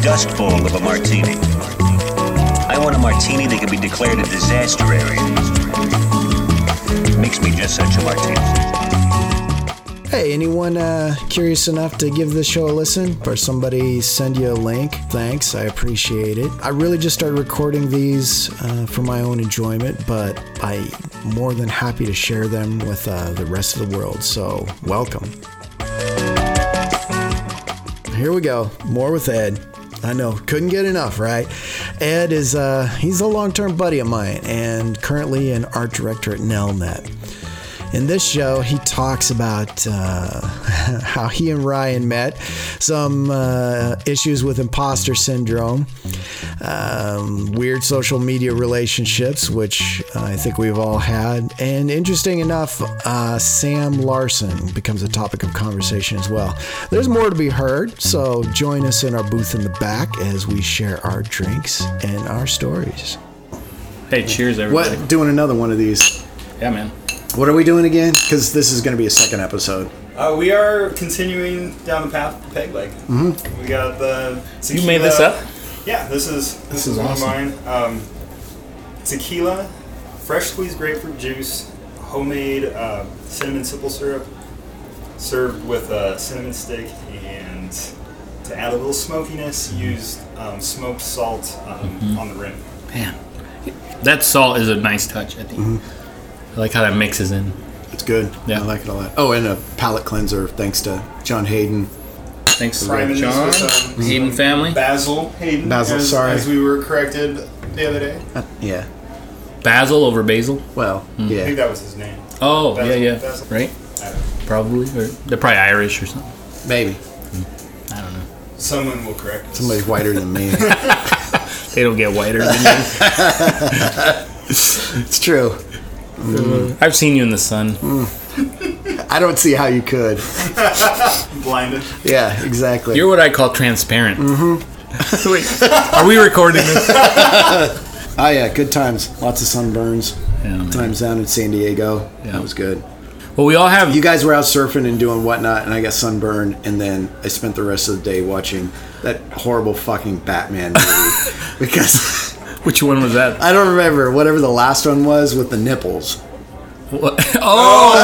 Dust bowl of a martini. I want a martini that can be declared a disaster area. Makes me just such a martini. Hey, anyone uh, curious enough to give this show a listen or somebody send you a link? Thanks, I appreciate it. I really just started recording these uh, for my own enjoyment, but I'm more than happy to share them with uh, the rest of the world. So, welcome. Here we go. More with Ed. I know, couldn't get enough, right? Ed is uh he's a long-term buddy of mine and currently an art director at Nelnet. In this show, he talks about uh, how he and Ryan met, some uh, issues with imposter syndrome, um, weird social media relationships, which I think we've all had, and interesting enough, uh, Sam Larson becomes a topic of conversation as well. There's more to be heard, so join us in our booth in the back as we share our drinks and our stories. Hey, cheers, everybody. What? Doing another one of these. Yeah, man. What are we doing again? Because this is going to be a second episode. Uh, we are continuing down the path of peg leg. Mm-hmm. We got the. You made this up? Yeah, this is this, is is, one awesome. of mine. Um, tequila, fresh squeezed grapefruit juice, homemade uh, cinnamon simple syrup, served with a cinnamon stick, and to add a little smokiness, Mm-hmm. used um, smoked salt um, on the rim. Man, that salt is a nice touch at the end. I like how that mixes in. It's good. Yeah. I like it a lot. Oh, and a palate cleanser thanks to John Hayden. Thanks, Priming this John. with some- um, Hayden some family. Basil Hayden. Basil, as, sorry. As we were corrected the other day. Uh, yeah. Basil over basil. Well, hmm. Yeah. I think yeah. that was his name. Oh, Basil- yeah, yeah. basil. Right? I don't know. Probably. Or they're probably Irish or something. Maybe. Hmm. I don't know. Someone will correct us. Somebody whiter than me. They don't get whiter than me. it's true. You. I've seen you in the sun. I don't see how you could. blinded. Yeah, exactly. You're what I call transparent. Mm-hmm. Wait, are we recording this? oh, yeah. Good times. Lots of sunburns. Yeah. Times down in San Diego. Yeah. That was good. Well, we all have. You guys were out surfing and doing whatnot, and I got sunburned, and then I spent the rest of the day watching that horrible fucking Batman movie. because which one was that? I don't remember whatever the last one was with the nipples. What? Oh!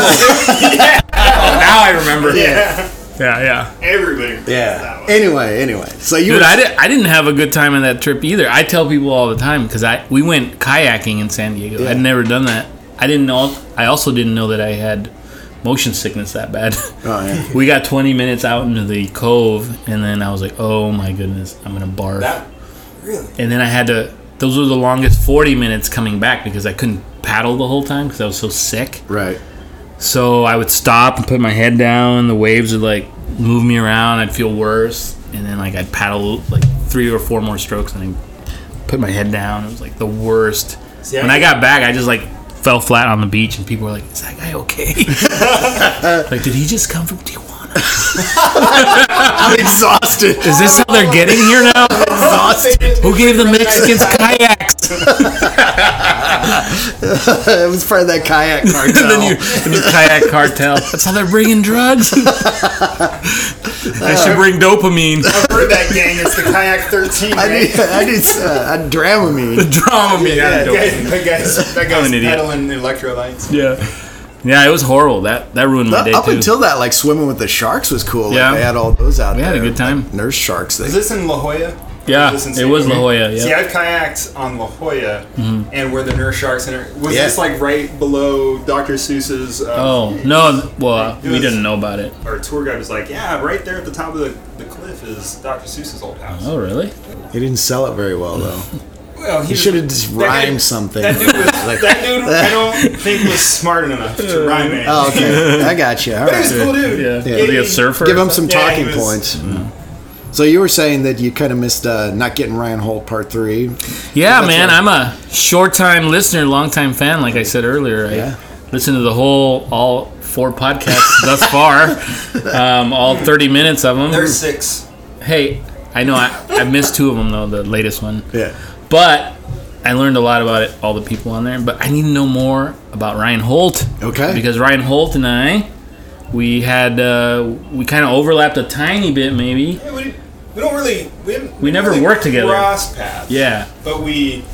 oh, now I remember. Yeah. Yeah, yeah. Everybody. that Yeah. one. Anyway, anyway. So you Dude, were I, did, I didn't have a good time on that trip either. I tell people all the time because I we went kayaking in San Diego. Yeah. I'd never done that. I didn't know. I also didn't know that I had motion sickness that bad. Oh, yeah. we got 20 minutes out into the cove, and then I was like, "Oh my goodness, I'm gonna barf." That really. and then I had to. Those were the longest 40 minutes coming back because I couldn't paddle the whole time because I was so sick. Right. So I would stop and put my head down. The waves would like move me around. I'd feel worse, and then like I'd paddle like three or four more strokes, and I put my head down. It was like the worst. See, I when I get- got back, I just like fell flat on the beach, and people were like, "Is that guy okay? like, did he just come from Tijuana? I'm exhausted. Is this how they're getting here now? exhausted. Who gave the Mexicans kayaks? it was part of that kayak cartel. and then you, the kayak cartel. That's how they're bringing drugs. I should bring dopamine. I've heard that gang. It's the Kayak 13. I need, I need uh, a Dramamine. Dramamine. yeah, Yeah, that guy, that guy's, that guy's an idiot. peddling electrolytes. yeah. Yeah, it was horrible. That that ruined my day Up too. until that, like swimming with the sharks was cool. Like, Yeah. they had all those out We there. had a good time. Like nurse sharks. They, Is this in La Jolla? Yeah, Or it was La Jolla. Yeah. See. I've kayaked on La Jolla, and where the nurse sharks and it- was Yeah. this like right below Dr. Seuss's? Uh, oh no, well It we didn't know about it. Our tour guide was like, "Yeah, right there at the top of the, the cliff is Dr. Seuss's old house." Oh really? he didn't sell it very well though. Well, he He should have just that guy- rhymed something. That dude, was, Like- that dude, I don't think was smart enough to rhyme it. Oh, okay. I got you. All But he a cool dude. Yeah. Yeah. Was he a surfer? Give him some Yeah, talking was- points. So you were saying that you kind of missed uh, not getting Ryan Holt part three. Yeah, man. I'm a short time listener, long time fan. Like I said earlier, I Yeah. listened to the whole all four podcasts thus far, um, all 30 minutes of them. There's six. Hey, I know I, I missed two of them though, the latest one. Yeah. But I learned a lot about it, all the people on there. But I need to know more about Ryan Holt. Okay. Because Ryan Holt and I, we had uh, we kind of overlapped a tiny bit, maybe. Yeah, we, we don't really. We, didn't- We never really worked together. Cross paths. Yeah, But we.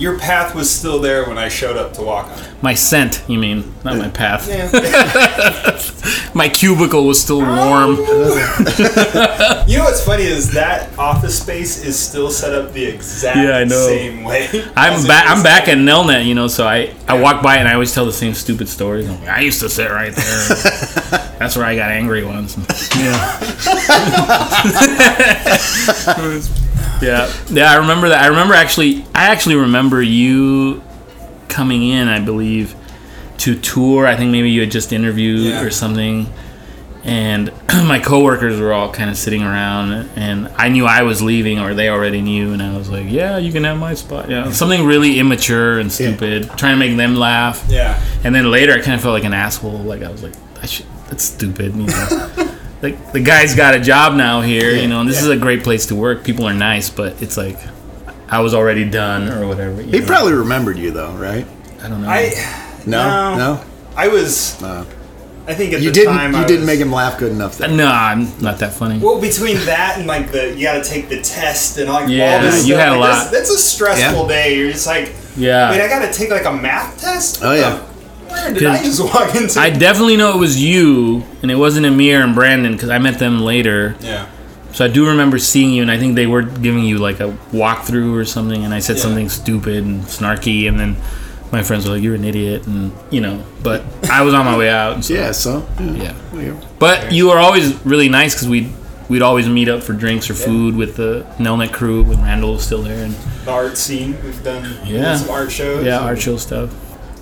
Your path was still there when I showed up to walk on it. my scent, you mean, not my path. Yeah. My cubicle was still warm. Oh. you know what's funny is that office space is still set up the exact Yeah, I know. same way. I'm back. I'm back at Nelnet, you know. So I, I walk by and I always tell the same stupid stories. I'm like, I used to sit right there. That's where I got angry once. Yeah, yeah. yeah. I remember that. I remember actually. I actually remember you coming in. I believe to tour. I think maybe you had just interviewed Yeah. or something. And my coworkers were all kind of sitting around, and I knew I was leaving, or they already knew, and I was like, "Yeah, you can have my spot." Yeah, something really immature and stupid, trying to make them laugh. Yeah. And then later, I kind of felt like an asshole. Like I was like, I should, "That's stupid." You know? like the guy's got a job now here, you know. And this is a great place to work. People are nice, but it's like I was already done or whatever. you He know? probably remembered you though, right? I don't know. I. No, No. no. I was. No. I think at You the didn't. time You I didn't was- make him laugh good enough. Then. no, I'm not that funny. Well, between that and like the you got to take the test and like Yeah, all this you stuff, had a like, lot. That's, that's a stressful Yeah. day. You're just like, yeah. wait, I got to take like a math test. Oh yeah. Where did I just walk into? I definitely know it was you, and it wasn't Amir and Brandon because I met them later. yeah. So I do remember seeing you, and I think they were giving you like a walkthrough or something, and I said Yeah. something stupid and snarky, and then my friends were like, "You're an idiot," and you know. But I was on my way out. So, Yeah. So. yeah. Yeah. But you were always really nice because we'd we'd always meet up for drinks or food with the Nelnet crew when Randall was still there, and The art scene. We've done Yeah. some art shows. yeah, art show stuff.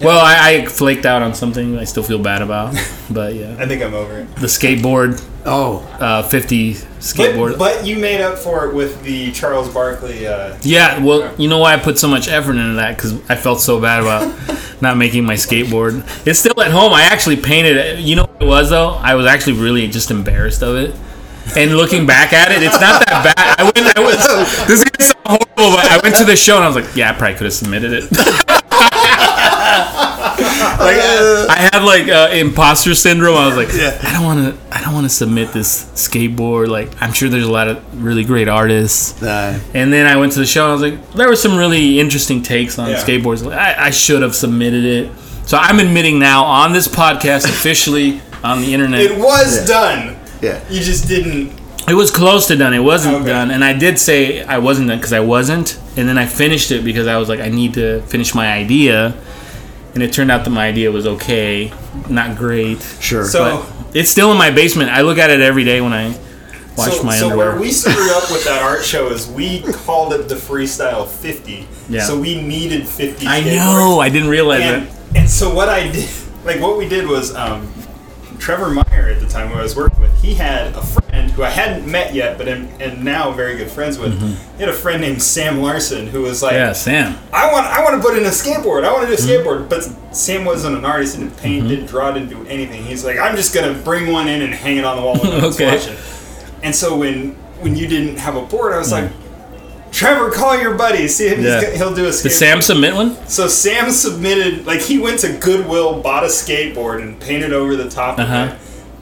Well, I, I flaked out on something I still feel bad about, but yeah, I think I'm over it. the skateboard, Oh. uh, 50 skateboard. But, but you made up for it with the Charles Barkley. Uh, Yeah, well, you know why I put so much effort into that? Because I felt so bad about not making my skateboard. It's still at home. I actually painted it. You know what it was, though? I was actually really just embarrassed of it. And looking back at it, it's not that bad. I went, I was, this is gonna sound horrible, but I went to the show and I was like, yeah, I probably could have submitted it. like, I had like uh, imposter syndrome. I was like, I don't want to, I don't want to submit this skateboard. Like, I'm sure there's a lot of really great artists. Uh, And then I went to the show and I was like, there were some really interesting takes on Yeah. skateboards. Like, I, I should have submitted it. So I'm admitting now on this podcast officially on the internet. it was done. yeah. You just didn't. It was close to done. It wasn't Okay. done. And I did say I wasn't done because I wasn't. And then I finished it because I was like, I need to finish my idea. And it turned out that my idea was okay, not great. Sure. So. But it's still in my basement. I look at it every day when I watch so, my so underwear. So where we screwed up with that art show is we called it the freestyle 50. Yeah. So we needed 50. I skateboards. know. I didn't realize And, that. and so what I did, like what we did was, um, Trevor Meyer at the time who I was working with, he had a friend who I hadn't met yet, but am, and now very good friends with. He had a friend named Sam Larson who was like, Mm-hmm. Yeah, Sam. I want, I want to put in a skateboard. I want to do a Mm-hmm. skateboard. But Sam wasn't an artist, didn't paint, didn't draw, didn't do anything. He's like, I'm just gonna bring one in and hang it on the wall when one's Okay. watching. And so when when you didn't have a board, I was like, Trevor, call your buddy. See he's Yeah. he'll do a skateboard. Did Sam submit one? So Sam submitted, like he went to Goodwill, bought a skateboard, and painted over the top Uh-huh. of it,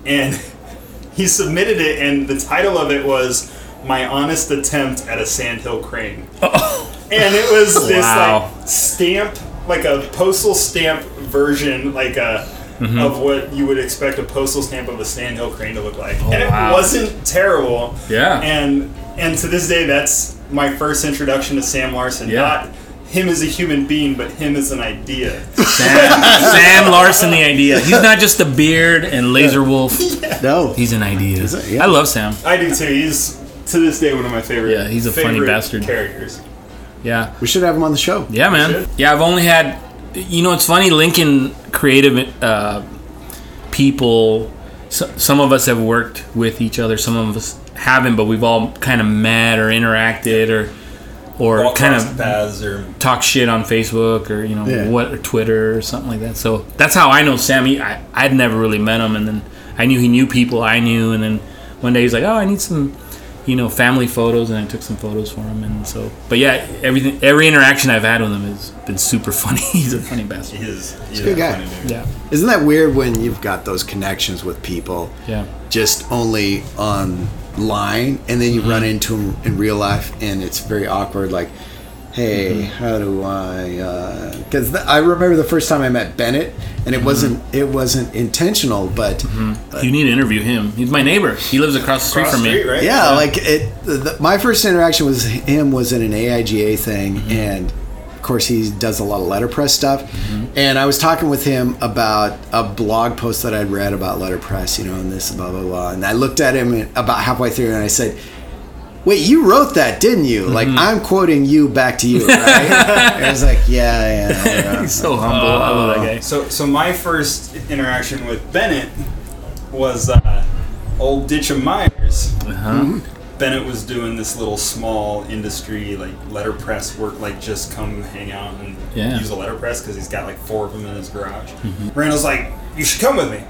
and he submitted it, and the title of it was "My Honest Attempt at a Sandhill Crane," and it was this Wow. like stamp, like a postal stamp version, like a. Mm-hmm. Of what you would expect a postal stamp of a sandhill crane to look like, and it Oh, wow. wasn't terrible. Yeah. And and to this day, that's my first introduction to Sam Larson. Yeah. Not him as a human being, but him as an idea. Sam, Sam Larson, the idea. He's not just a beard and laser wolf. no. He's an idea. it? Yeah. I love Sam. I do too. He's to this day one of my favorite. Yeah, he's a funny bastard. Characters. Yeah. we should have him on the show. Yeah, man. Yeah, I've only had. You know, it's funny. Lincoln creative uh, people. So, some of us have worked with each other. Some of us haven't, but we've all kind of met or interacted or or Walk kind of paths or talk shit on Facebook or you know Yeah. what or Twitter or something like that. So that's how I know Sammy. I I'd never really met him, and then I knew he knew people I knew, and then one day he's like, "Oh, I need some." You know, family photos, and I took some photos for him, and so. But yeah, everything, every interaction I've had with him has been super funny. He's a funny bastard. he is. He's a good guy. funny. Yeah, Isn't that weird when you've got those connections with people yeah. just only online and then you run Mm-hmm. into them in real life and it's very awkward like hey Mm-hmm. how do i because i remember the first time i met bennett and it wasn't Mm-hmm. it wasn't intentional but You need to interview him. He's my neighbor. He lives across the street Cross from me. right? yeah, like it the, my first interaction with him was in an aiga thing Mm-hmm. and of course he does a lot of letterpress stuff Mm-hmm. and i was talking with him about a blog post that i'd read about letterpress you know and this blah blah blah and i looked at him about halfway through and i said Wait, you wrote that, didn't you? Like Mm-hmm. I'm quoting you back to you, right? I was like, yeah, yeah. yeah. He's so humble. I love that guy. So, so my first interaction with Bennett was uh, old Ditcham Myers. Uh-huh. Bennett was doing this little small industry like letterpress work, like just come hang out and Yeah. use a letterpress because he's got like four of them in his garage. Mm-hmm. Randall's like, "You should come with me."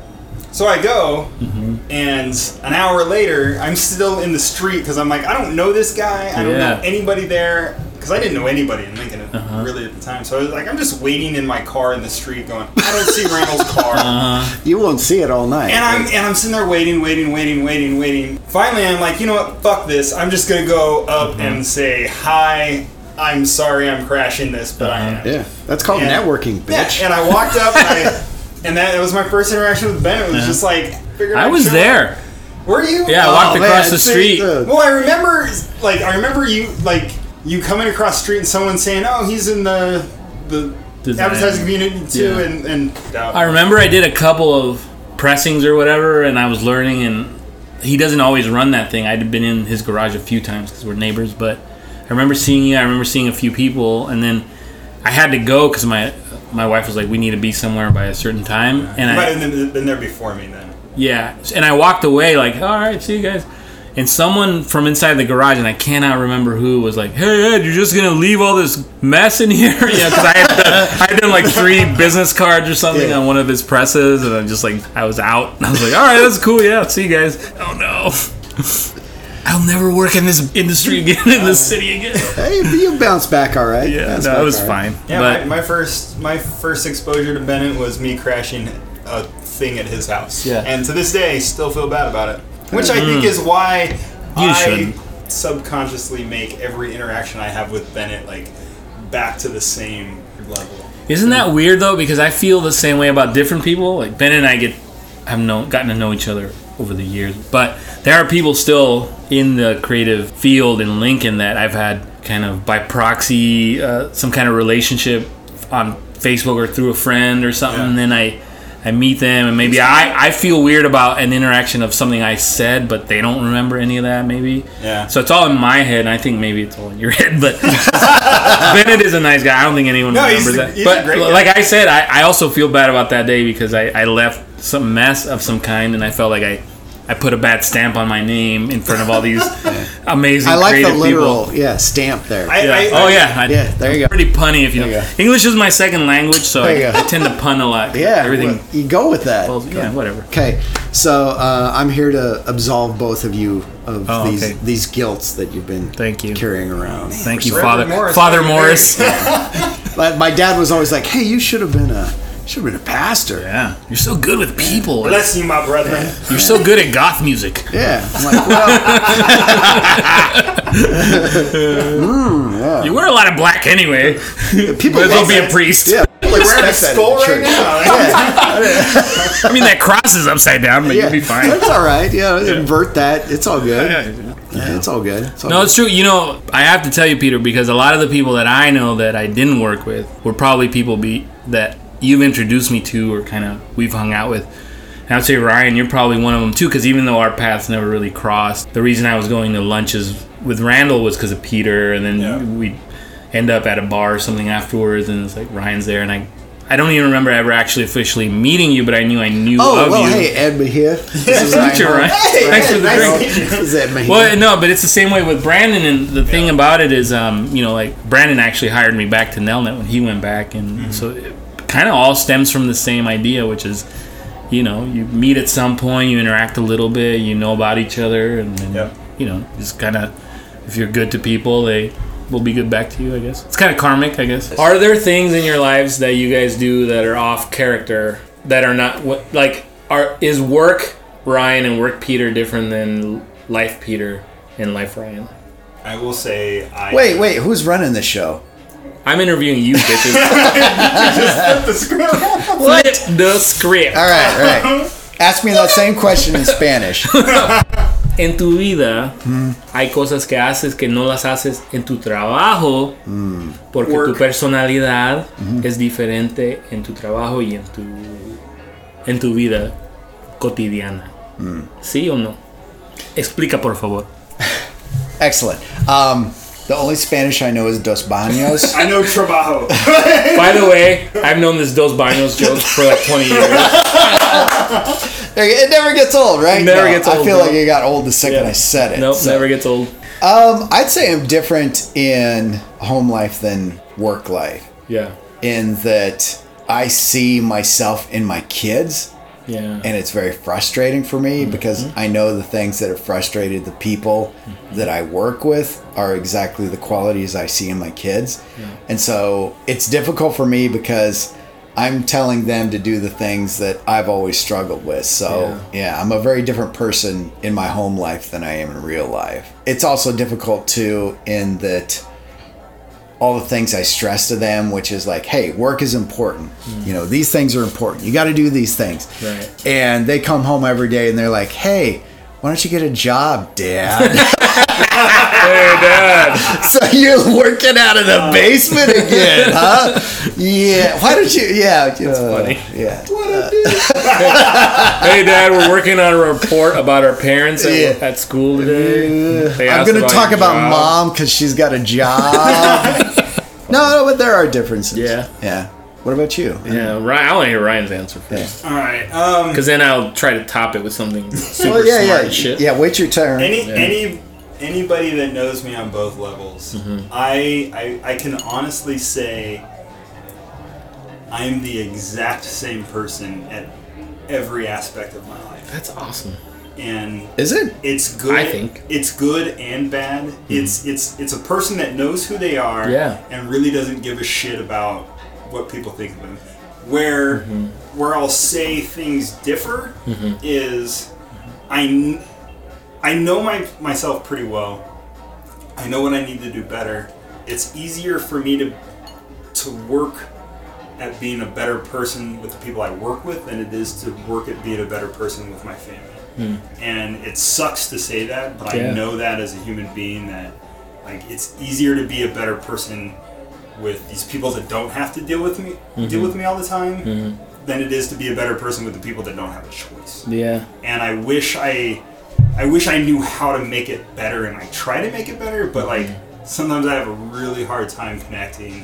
So I go, Mm-hmm. and an hour later, I'm still in the street because I'm like, I don't know this guy. I don't Yeah. know anybody there because I didn't know anybody in Lincoln Uh-huh. really at the time. So I was like, I'm just waiting in my car in the street, going, I don't see Randall's car. Uh-huh. You won't see it all night. And I'm and I'm sitting there waiting, waiting, waiting, waiting, waiting. Finally, I'm like, you know what? Fuck this. I'm just gonna go up Mm-hmm. and say hi. I'm sorry, I'm crashing this, but I am. yeah, that's called Yeah. networking, Yeah, bitch. and I walked up and I, and that, that was my first interaction with Ben. It was just like, I was there. up. Were you? Yeah, I Oh, walked man, across the street. uh, Well, I remember, like, I remember you, like, you coming across the street and someone saying, "Oh, he's in the the Design. advertising community too," Yeah. and and I remember I did a couple of pressings or whatever, and I was learning. And he doesn't always run that thing. I'd been in his garage a few times because we're neighbors. But I remember seeing you. I remember seeing a few people, and then I had to go because my my wife was like, "We need to be somewhere by a certain time." And you might I have been, been there before me then. yeah, and I walked away like, "All right, see you guys." And someone from inside the garage, and I cannot remember who, was like, "Hey Ed, you're just gonna leave all this mess in here?" yeah, because I had done, I had done like three business cards or something Yeah. on one of his presses, and I'm just like, I was out. And I was like, "All right, that's cool. Yeah, see you guys." Oh no, I'll never work in this industry again in this city again. hey, but you bounce back all right. Yeah, Bounced no, it was all right. fine. Yeah, but my, my first my first exposure to Bennett was me crashing a thing at his house. Yeah. And to this day, still feel bad about it. Which I think is why You I shouldn't. subconsciously make every interaction I have with Bennett like back to the same level. Isn't that weird though? Because I feel the same way about different people. Like Ben and I get have known gotten to know each other over the years, but there are people still in the creative field in Lincoln that I've had kind of by proxy, uh, some kind of relationship on Facebook or through a friend or something. Yeah. And then I I meet them and maybe I, I feel weird about an interaction of something I said, but they don't remember any of that maybe. Yeah. So it's all in my head, and I think maybe it's all in your head. But Bennett is a nice guy. I don't think anyone No, remembers a- that. he's but guy. like I said, I, I also feel bad about that day because I, I left some mess of some kind, and I felt like I, I put a bad stamp on my name in front of all these amazing I like the creative literal people. yeah stamp there. I, Yeah. I, oh yeah, I, yeah, there you go. Pretty punny if you know. You go. English is my second language, so I. I tend to pun a lot. Yeah, everything. well, you go with that. falls- yeah, whatever. Okay, so uh, I'm here to absolve both of you of Oh, these okay. these guilts that you've been Thank you. carrying around. Thank you, Reverend Father Morse, Father. Morse. But my dad was always like, "Hey, you should have been a should have been a pastor." yeah, you're so good with people. bless you, my brethren. You're so good at goth music. Yeah, I'm like, well, hmm, You wear a lot of black anyway. people Might as be a priest. Yeah, people Wearing a skull in right church. now. I mean, that cross is upside down, but Yeah, you'll be fine. That's all right. Yeah, invert that. It's all good. Yeah, Yeah, yeah. it's all good. It's all No, good. it's true. You know, I have to tell you, Peter, because a lot of the people that I know that I didn't work with were probably people be that you've introduced me to or kind of we've hung out with. And I would say Ryan, you're probably one of them too, because even though our paths never really crossed, the reason I was going to lunches with Randall was because of Peter, and then Yeah. we end up at a bar or something afterwards, and it's like Ryan's there, and I I don't even remember ever actually officially meeting you, but I knew I knew Oh, of well, you. hey, Ed Mejia. This is Meet you, Ryan Ryan. Hall. Thanks for the nice drink. to meet you. This is Ed Mejia. Well, no, but it's the same way with Brandon, and the thing about it is, um, you know, like Brandon actually hired me back to Nelnet when he went back, and so it kind of all stems from the same idea, which is, you know, you meet at some point, you interact a little bit, you know about each other, and then, Yep. you know, just kind of, if you're good to people, they will be good back to you. I guess it's kind of karmic. I guess. Are there things in your lives that you guys do that are off character that are not what like are is work Ryan and work Peter different than life Peter and life Ryan? I will say I wait, wait, who's running the show? I'm interviewing you, bitches. the script. Flip the script. All right, all right. Ask me that same question in Spanish. En tu vida hay cosas que haces que no las haces en tu trabajo porque tu Work. personalidad es diferente en tu trabajo y en tu en tu vida cotidiana. ¿Sí o no? Explica por favor. Excellent. Um, the only Spanish I know is dos baños. I know trabajo. By the way, I've known this Dos Baños joke for like 20 years. it never gets old, right? Never gets old. I feel bro. like it got old the second I said it. Nope, so- never gets old. Um, I'd say I'm different in home life than work life. Yeah. In that I see myself in my kids, Yeah. and it's very frustrating for me Mm-hmm. because I know the things that have frustrated the people Mm-hmm. that I work with are exactly the qualities I see in my kids. And so it's difficult for me because I'm telling them to do the things that I've always struggled with. So, yeah, I'm a very different person in my home life than I am in real life. It's also difficult too in that all the things I stress to them, which is like, hey, work is important. You know, these things are important. You got to do these things. Right. And they come home every day and they're like, hey, why don't you get a job, Dad? Hey, Dad. so you're working out of the uh. basement again, huh? Yeah. Why don't you? Yeah. That's uh, funny. Yeah. What a dude. Hey, Dad, we're working on a report about our parents at, Yeah. at school today. They I'm going to talk about job. mom because she's got a job. no, no, but there are differences. Yeah. Yeah. What about you? Yeah, Ryan, I want to hear Ryan's answer first. All right. Um, Because then I'll try to top it with something super Well, yeah, smart yeah, and shit. yeah. Wait your turn. any any anybody that knows me on both levels, Mm-hmm. I, I I can honestly say I'm the exact same person at every aspect of my life, That's awesome. and Is it? it's good. I think. it's good and bad. It's it's it's a person that knows who they are, Yeah. and really doesn't give a shit about what people think of them. Where mm-hmm. where I'll say things differ mm-hmm. is I kn- I know my myself pretty well. I know what I need to do better. It's easier for me to to work at being a better person with the people I work with than it is to work at being a better person with my family. Hmm. And it sucks to say that, but Yeah. I know that as a human being that like it's easier to be a better person with these people that don't have to deal with me deal mm-hmm. with me all the time mm-hmm. than it is to be a better person with the people that don't have a choice. Yeah. and I wish I I wish I knew how to make it better and I try to make it better, but mm-hmm. like sometimes I have a really hard time connecting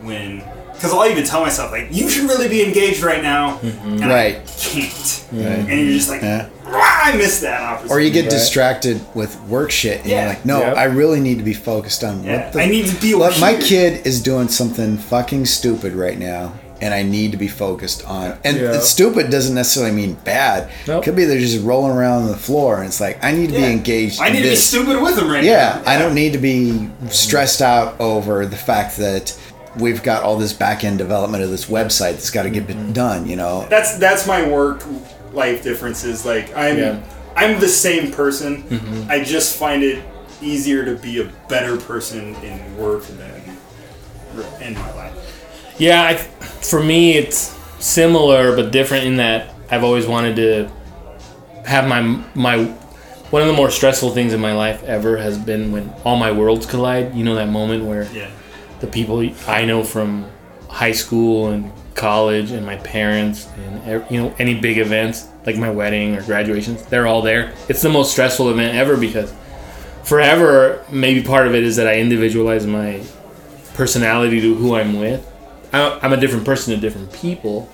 when because I'll even tell myself like you should really be engaged right now, and Right. I can't, Right. and you're just like Yeah. "Ah, I missed that opportunity. Or you get Right. distracted with work shit, and Yeah. you're like, no, Yep. I really need to be focused on Yeah, what the. I need to be Look, my kid is doing something fucking stupid right now, and I need to be focused on. And Yeah. stupid doesn't necessarily mean bad. Nope. Could be they're just rolling around on the floor, and it's like I need to Yeah. be engaged. I in need to be stupid with them right Yeah, now. Yeah, I don't need to be stressed out over the fact that we've got all this back end development of this website that's got to get Mm-hmm. done. You know, That's that's my work life differences. Like I'm Yeah. I'm the same person. Mm-hmm. I just find it easier to be a better person in work than in my life. Yeah, I, for me, it's similar but different in that I've always wanted to have my my one of the more stressful things in my life ever has been when all my worlds collide. You know that moment where Yeah. The people I know from high school and college and my parents and you know any big events like my wedding or graduations, they're all there. It's the most stressful event ever because forever maybe part of it is that I individualize my personality to who I'm with. I'm a different person to different people,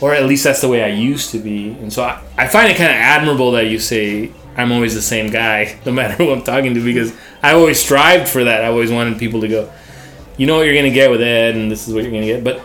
or at least that's the way I used to be. And so I, I find it kind of admirable that you say I'm always the same guy, no matter who I'm talking to, because I always strived for that. I always wanted people to go, you know what you're gonna get with Ed, and this is what you're gonna get. But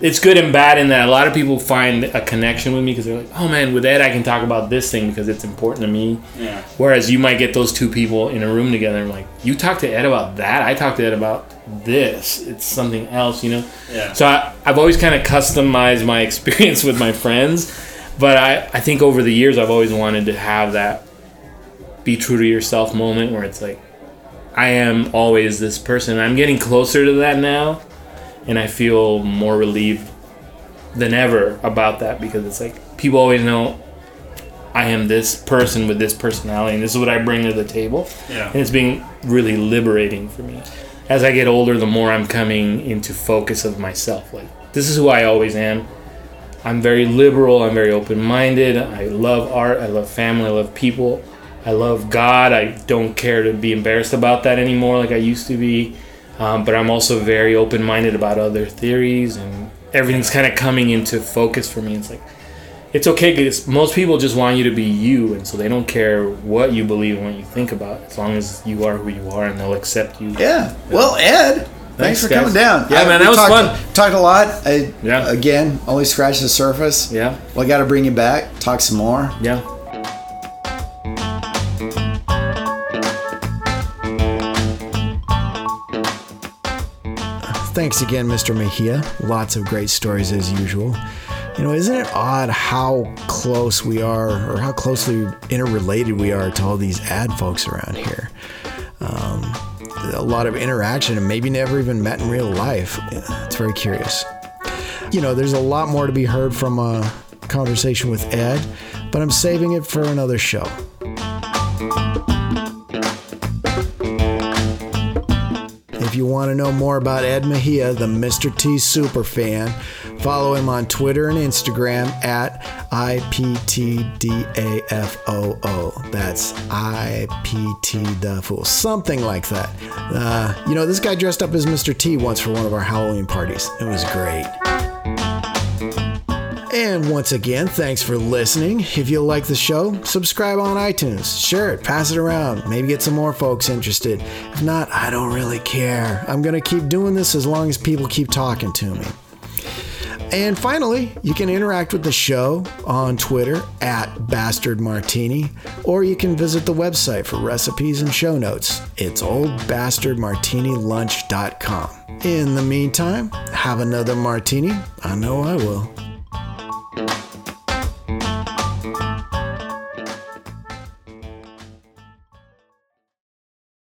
it's good and bad in that a lot of people find a connection with me because they're like, oh man, with Ed I can talk about this thing because it's important to me. Yeah. Whereas you might get those two people in a room together and like, you talk to Ed about that, I talk to Ed about this. It's something else, you know. Yeah. So I, I've always kind of customized my experience with my friends, but I I think over the years I've always wanted to have that be true to yourself moment where it's like I am always this person. I'm getting closer to that now, and I feel more relieved than ever about that because it's like people always know I am this person with this personality, and this is what I bring to the table. Yeah. And it's being really liberating for me. As I get older, the more I'm coming into focus of myself. Like this is who I always am. I'm very liberal. I'm very open-minded. I love art. I love family. I love people. I love God. I don't care to be embarrassed about that anymore, like I used to be. Um, but I'm also very open-minded about other theories, and everything's kind of coming into focus for me. It's like it's okay because most people just want you to be you, and so they don't care what you believe and what you think about, as long as you are who you are, and they'll accept you. Yeah. Well, Ed, thanks, Thanks, for guys. coming down. Yeah, man, we that was talked, fun. Talked a lot. I, Yeah. Again, only scratched the surface. Yeah. Well, I got to bring you back. Talk some more. Yeah. Thanks again, Mr. Mejia. Lots of great stories as usual. You know, isn't it odd how close we are, or how closely interrelated we are to all these ad folks around here? Um, a lot of interaction and maybe never even met in real life. It's very curious. You know, there's a lot more to be heard from a conversation with Ed, but I'm saving it for another show. If you want to know more about Ed Mejia, the Mr. T superfan, follow him on Twitter and Instagram at IPTDAFOO. That's IPT the Fool. Something like that. Uh, you know, this guy dressed up as Mr. T once for one of our Halloween parties. It was great. And once again, thanks for listening. If you like the show, subscribe on iTunes, share it, pass it around, maybe get some more folks interested. If not, I don't really care. I'm going to keep doing this as long as people keep talking to me. And finally, you can interact with the show on Twitter at Bastard Martini, or you can visit the website for recipes and show notes. It's oldbastardmartinilunch.com. In the meantime, have another martini. I know I will.